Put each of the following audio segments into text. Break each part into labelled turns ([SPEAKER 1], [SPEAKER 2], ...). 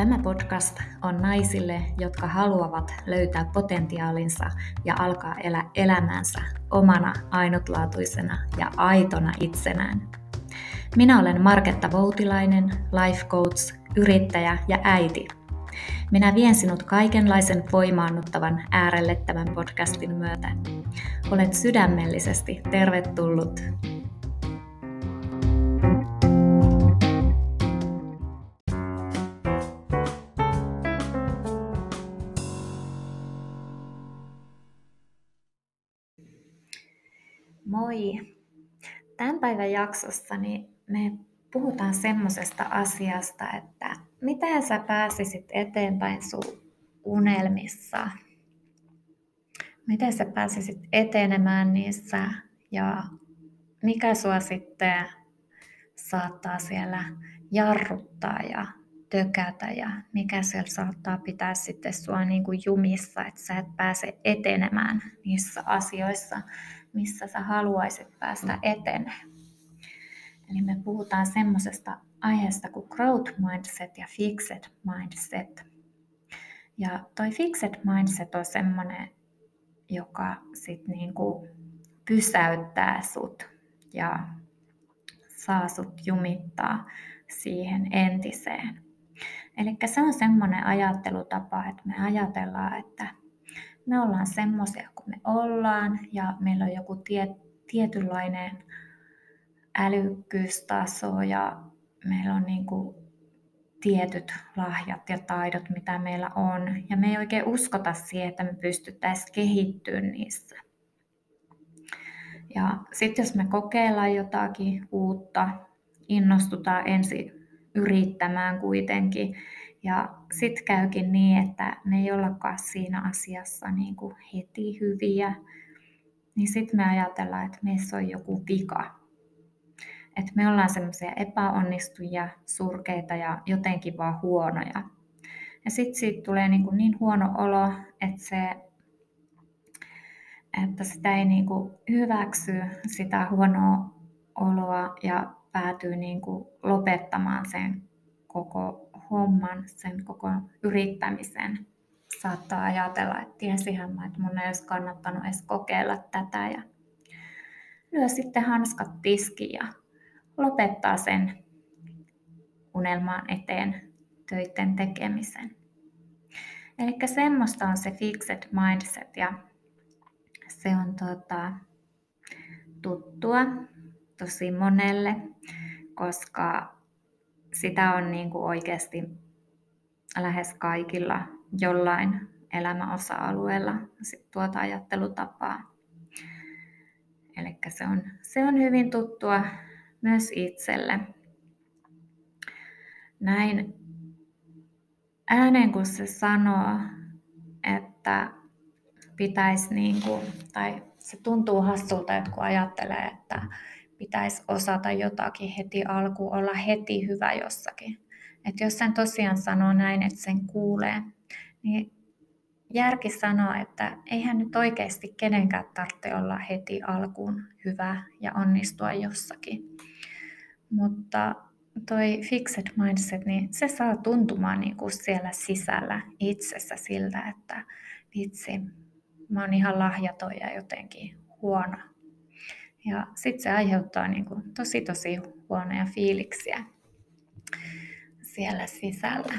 [SPEAKER 1] Tämä podcast on naisille, jotka haluavat löytää potentiaalinsa ja alkaa elää elämänsä omana ainutlaatuisena ja aitona itsenään. Minä olen Marketta Voutilainen, life coach, yrittäjä ja äiti. Minä vien sinut kaikenlaisen voimaannuttavan äärelle tämän podcastin myötä. Olet sydämellisesti tervetullut jaksossa niin me puhutaan semmoisesta asiasta, että miten sä pääsisit eteenpäin sun unelmissa. Miten sä pääsisit etenemään niissä ja mikä sua sitten saattaa siellä jarruttaa ja tökätä ja mikä siellä saattaa pitää sitten sua niin kuin jumissa, että sä et pääse etenemään niissä asioissa, missä sä haluaisit päästä etenemään. Eli me puhutaan semmoisesta aiheesta kuin growth mindset ja fixed mindset. Ja toi fixed mindset on semmoinen, joka sit niinku pysäyttää sut ja saa sut jumittaa siihen entiseen. Eli se on semmoinen ajattelutapa, että me ajatellaan, että me ollaan semmoisia kuin me ollaan ja meillä on joku tie, tietynlainen älykkyystaso ja meillä on niin kuin tietyt lahjat ja taidot, mitä meillä on. Ja me ei oikein uskota siihen, että me pystyttäisiin kehittymään niissä. Ja sitten jos me kokeillaan jotakin uutta, innostutaan ensin yrittämään kuitenkin. Ja sitten käykin niin, että me ei ollakaan siinä asiassa niin kuin heti hyviä. Niin sitten me ajatellaan, että meissä on joku vika. Että me ollaan semmoisia epäonnistujia, surkeita ja jotenkin vaan huonoja. Ja sitten siitä tulee niin, kuin niin huono olo, että, se, että sitä ei niin kuin hyväksy sitä huonoa oloa ja päätyy niin kuin lopettamaan sen koko homman, sen koko yrittämisen. Saattaa ajatella, että tiesihän mä, että mun ei olisi kannattanut edes kokeilla tätä ja lyö sitten hanskat tiskiin ja lopettaa sen unelmaan eteen töiden tekemisen. Eli semmoista on se fixed mindset ja se on tota, tuttua tosi monelle, koska sitä on niin kuin oikeasti lähes kaikilla jollain elämäosa-alueella sit tuota ajattelutapaa. Eli se on, se on hyvin tuttua myös itselle. Näin ääneen kun se sanoo, että pitäisi niin kuin, tai se tuntuu hassulta, että kun ajattelee, että pitäisi osata jotakin heti alkuun, olla heti hyvä jossakin. Et jos sen tosiaan sanoo näin, että sen kuulee, niin järki sanoo, että eihän nyt oikeasti kenenkään tarvitse olla heti alkuun hyvä ja onnistua jossakin. Mutta toi fixed mindset, niin se saa tuntumaan niin kuin siellä sisällä itsessä siltä, että vitsi, mä oon ihan lahjaton ja jotenkin huono ja sitten se aiheuttaa niin kuin tosi tosi huonoja fiiliksiä siellä sisällä.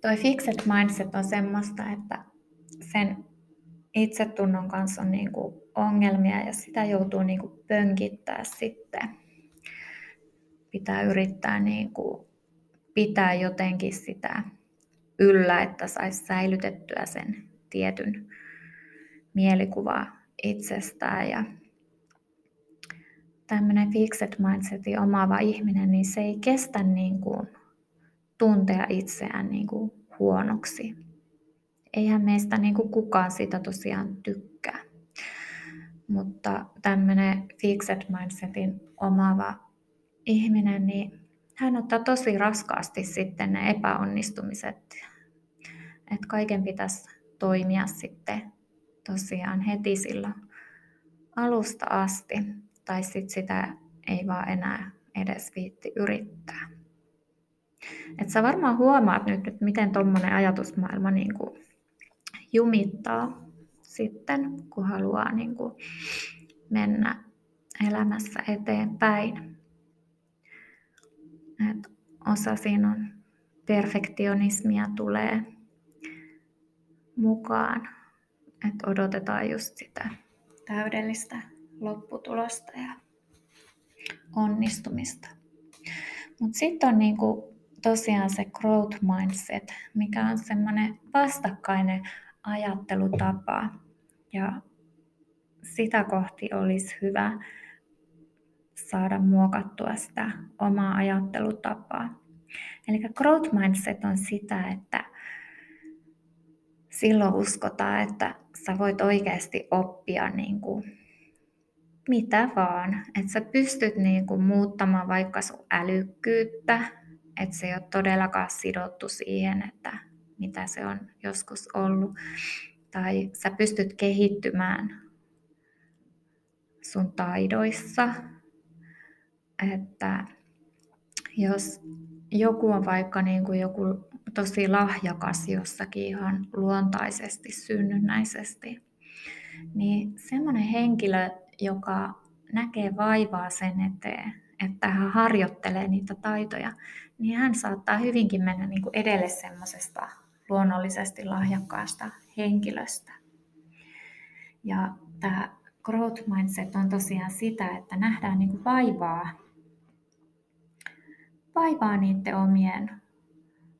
[SPEAKER 1] Toi fixed mindset on semmoista, että sen itsetunnon kanssa on niin kuin ongelmia ja sitä joutuu niin kuin pönkittää sitten. Pitää yrittää niin kuin pitää jotenkin sitä yllä, että saisi säilytettyä sen tietyn mielikuvaa itsestään ja tämmöinen fixed mindsetin omaava ihminen, niin se ei kestä niin kuin tuntea itseään niin kuin huonoksi. Eihän meistä niin kuin kukaan sitä tosiaan tykkää. Mutta tämmöinen fixed mindsetin omaava ihminen, niin hän ottaa tosi raskaasti sitten ne epäonnistumiset. Että kaiken pitäisi toimia sitten tosiaan heti silloin alusta asti tai sitten sitä ei vaan enää edes viitti yrittää. Et sä varmaan huomaat nyt, että miten tuommoinen ajatusmaailma niin kuin jumittaa sitten, kun haluaa niin kuin mennä elämässä eteenpäin. Et osa siinä on perfektionismia tulee mukaan, että odotetaan just sitä täydellistä lopputulosta ja onnistumista. Mutta sitten on niinku tosiaan se growth mindset, mikä on semmoinen vastakkainen ajattelutapa. Ja sitä kohti olisi hyvä saada muokattua sitä omaa ajattelutapaa. Eli growth mindset on sitä, että silloin uskotaan, että sä voit oikeasti oppia niin kuin mitä vaan. Että sä pystyt niin kuin muuttamaan vaikka sun älykkyyttä, että se ei ole todellakaan sidottu siihen, että mitä se on joskus ollut. Tai sä pystyt kehittymään sun taidoissa. Että jos joku on vaikka niin kuin joku tosi lahjakas jossakin ihan luontaisesti, synnynnäisesti, niin semmoinen henkilö, joka näkee vaivaa sen eteen, että hän harjoittelee niitä taitoja, niin hän saattaa hyvinkin mennä niin kuin edelle semmoisesta luonnollisesti lahjakkaasta henkilöstä. Ja tämä growth mindset on tosiaan sitä, että nähdään niin kuin vaivaa, vaivaa niiden omien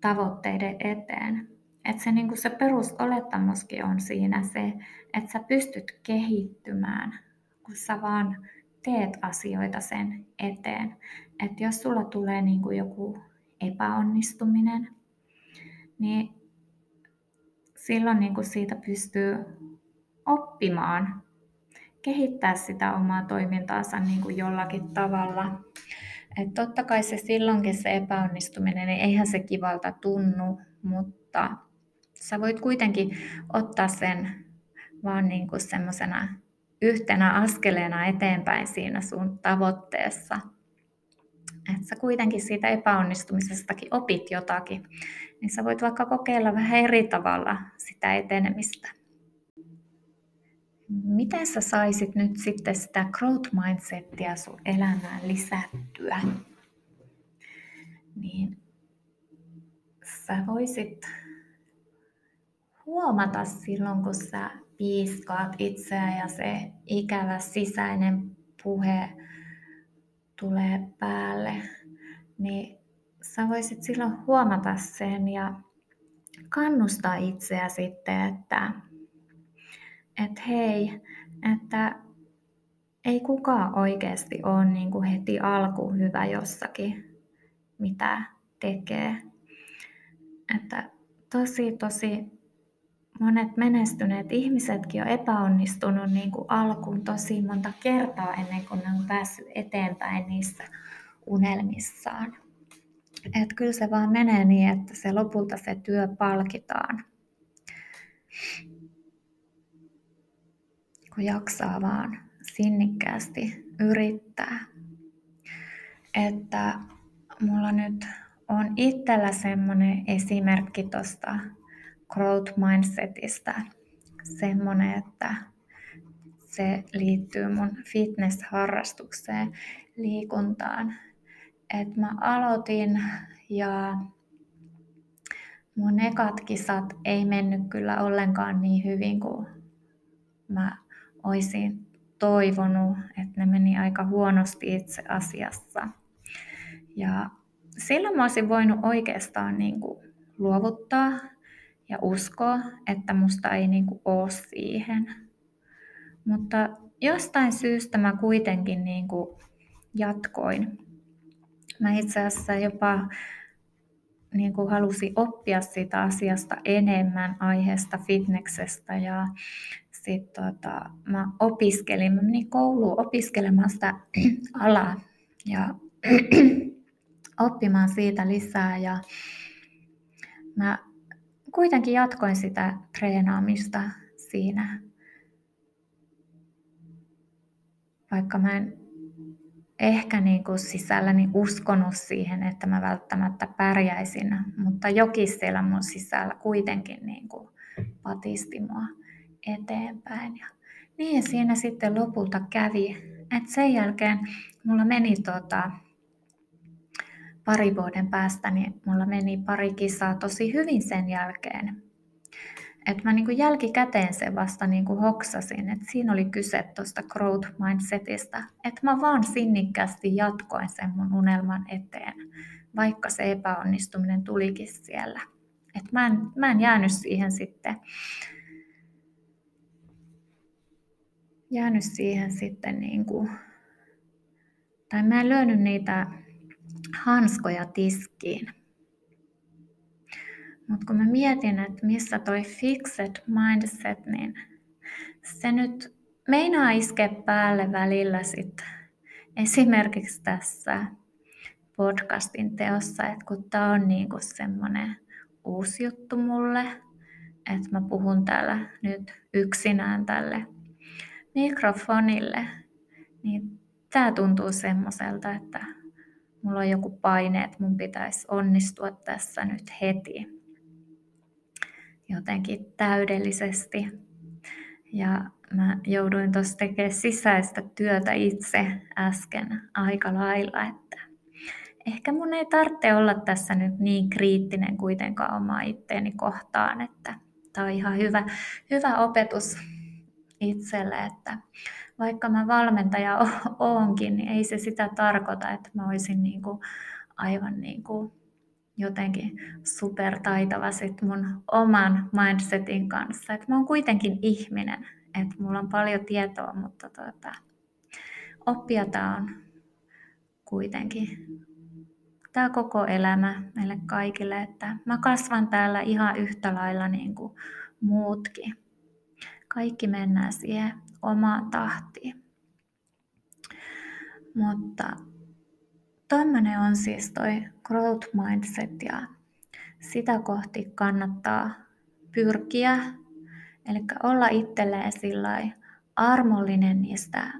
[SPEAKER 1] tavoitteiden eteen. Että se, niin kuin se perusolettamuskin on siinä se, että sä pystyt kehittymään, kun sä vaan teet asioita sen eteen. Että jos sulla tulee niin kuin joku epäonnistuminen, niin silloin niin kuin siitä pystyy oppimaan, kehittää sitä omaa toimintaansa niin kuin jollakin tavalla. Et totta kai se silloinkin se epäonnistuminen, niin eihän se kivalta tunnu, mutta sä voit kuitenkin ottaa sen vaan niin kuin semmoisena yhtenä askeleena eteenpäin siinä sun tavoitteessa. Että sä kuitenkin siitä epäonnistumisestakin opit jotakin, niin sä voit vaikka kokeilla vähän eri tavalla sitä etenemistä. Miten sä saisit nyt sitten sitä growth mindsettiä sun elämään lisättyä? Niin sä voisit huomata silloin, kun sä piiskaat itseä ja se ikävä sisäinen puhe tulee päälle, niin sä voisit silloin huomata sen ja kannustaa itseä sitten, että että hei, että ei kukaan oikeasti ole niin kuin heti alku hyvä jossakin, mitä tekee. Että tosi, tosi monet menestyneet ihmisetkin on epäonnistunut niin kuin alkuun tosi monta kertaa ennen kuin ne on päässyt eteenpäin niissä unelmissaan. Et kyllä se vaan menee niin, että se lopulta se työ palkitaan. kun jaksaa vaan sinnikkäästi yrittää. Että mulla nyt on itsellä semmoinen esimerkki tuosta growth mindsetistä. Semmoinen, että se liittyy mun fitness-harrastukseen, liikuntaan. Et mä aloitin ja mun ekat kisat ei mennyt kyllä ollenkaan niin hyvin kuin mä olisin toivonut, että ne meni aika huonosti itse asiassa. Ja silloin mä olisin voinut oikeastaan niin kuin luovuttaa ja uskoa, että musta ei niin kuin ole siihen. Mutta jostain syystä mä kuitenkin niin kuin jatkoin. Mä itse asiassa jopa niin kuin halusin oppia siitä asiasta enemmän aiheesta fitneksestä ja sitten tota, mä opiskelin, mä menin kouluun opiskelemaan sitä alaa ja oppimaan siitä lisää ja mä kuitenkin jatkoin sitä treenaamista siinä. Vaikka mä en ehkä niin kuin sisälläni uskonut siihen, että mä välttämättä pärjäisin, mutta jokin siellä mun sisällä kuitenkin niin kuin patisti mua eteenpäin. Ja niin siinä sitten lopulta kävi, että sen jälkeen mulla meni tota, pari vuoden päästä, niin mulla meni pari kisaa tosi hyvin sen jälkeen. Et mä niin jälkikäteen sen vasta niin hoksasin, että siinä oli kyse tuosta growth mindsetistä. Että mä vaan sinnikkäästi jatkoin sen mun unelman eteen, vaikka se epäonnistuminen tulikin siellä. Et mä, en, mä en jäänyt siihen sitten jäänyt siihen sitten niin kuin, tai mä en lyönyt niitä hanskoja tiskiin. Mutta kun mä mietin, että missä toi fixed mindset, niin se nyt meinaa iskeä päälle välillä sit esimerkiksi tässä podcastin teossa, että kun tää on niinku semmonen uusi juttu mulle, että mä puhun täällä nyt yksinään tälle mikrofonille, niin tää tuntuu semmoiselta, että mulla on joku paine, että mun pitäisi onnistua tässä nyt heti jotenkin täydellisesti. Ja mä jouduin tuossa tekemään sisäistä työtä itse äsken aika lailla, että ehkä mun ei tarvitse olla tässä nyt niin kriittinen kuitenkaan omaa itteeni kohtaan, että tämä on ihan hyvä, hyvä opetus itselle, että vaikka mä valmentaja oonkin, niin ei se sitä tarkoita, että mä olisin niin kuin aivan niin kuin jotenkin supertaitava sit mun oman mindsetin kanssa. Et mä oon kuitenkin ihminen, että mulla on paljon tietoa, mutta tuota, oppia tää on kuitenkin tämä koko elämä meille kaikille, että mä kasvan täällä ihan yhtä lailla niin kuin muutkin. Kaikki mennään siihen omaan tahtiin. Mutta Tämmöinen on siis toi growth mindset ja sitä kohti kannattaa pyrkiä. Eli olla itselleen sillä armollinen niistä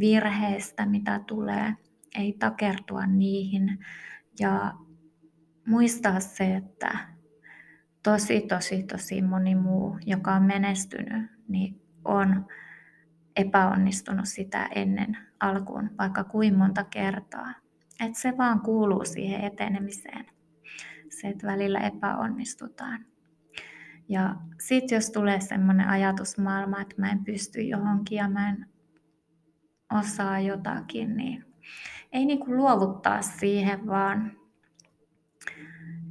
[SPEAKER 1] virheistä, mitä tulee, ei takertua niihin ja muistaa se, että tosi, tosi, tosi moni muu, joka on menestynyt, niin on epäonnistunut sitä ennen alkuun vaikka kuin monta kertaa. Että se vaan kuuluu siihen etenemiseen. Se, että välillä epäonnistutaan. Ja sitten jos tulee semmoinen ajatusmaailma, että mä en pysty johonkin ja mä en osaa jotakin, niin ei niinku luovuttaa siihen, vaan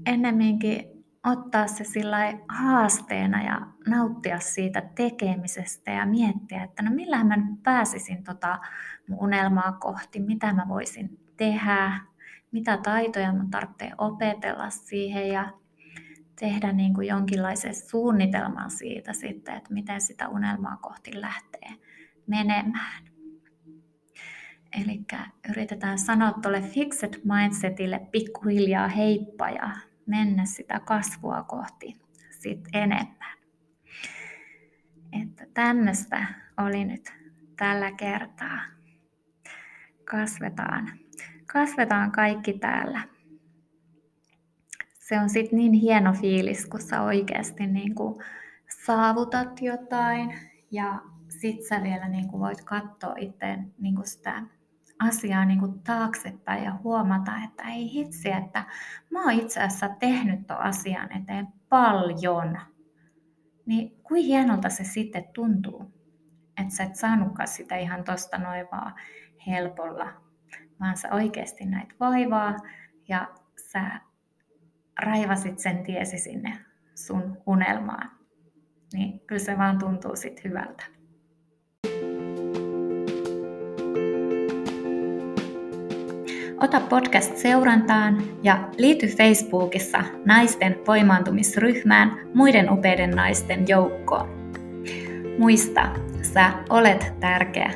[SPEAKER 1] ennemminkin ottaa se sillä haasteena ja nauttia siitä tekemisestä ja miettiä, että no millähän mä nyt pääsisin tota mun unelmaa kohti, mitä mä voisin tehdä, mitä taitoja mun tarvitsee opetella siihen ja tehdä niin kuin jonkinlaisen suunnitelman siitä sitten, että miten sitä unelmaa kohti lähtee menemään. Eli yritetään sanoa tuolle fixed mindsetille pikkuhiljaa heippa ja mennä sitä kasvua kohti sit enemmän. Että tämmöistä oli nyt tällä kertaa. Kasvetaan kasvetaan kaikki täällä. Se on sitten niin hieno fiilis, kun sä oikeasti niin kuin saavutat jotain ja sit sä vielä niin kuin voit katsoa itse niin kuin sitä asiaa niin kuin taaksepäin ja huomata, että ei hitsi, että mä oon itse asiassa tehnyt tuon asian eteen paljon. Niin kuin hienolta se sitten tuntuu, että sä et saanutkaan sitä ihan tosta noin vaan helpolla vaan sä oikeasti näit vaivaa ja sä raivasit sen tiesi sinne sun unelmaan. Niin kyllä se vaan tuntuu sit hyvältä. Ota podcast seurantaan ja liity Facebookissa naisten voimaantumisryhmään muiden upeiden naisten joukkoon. Muista, sä olet tärkeä.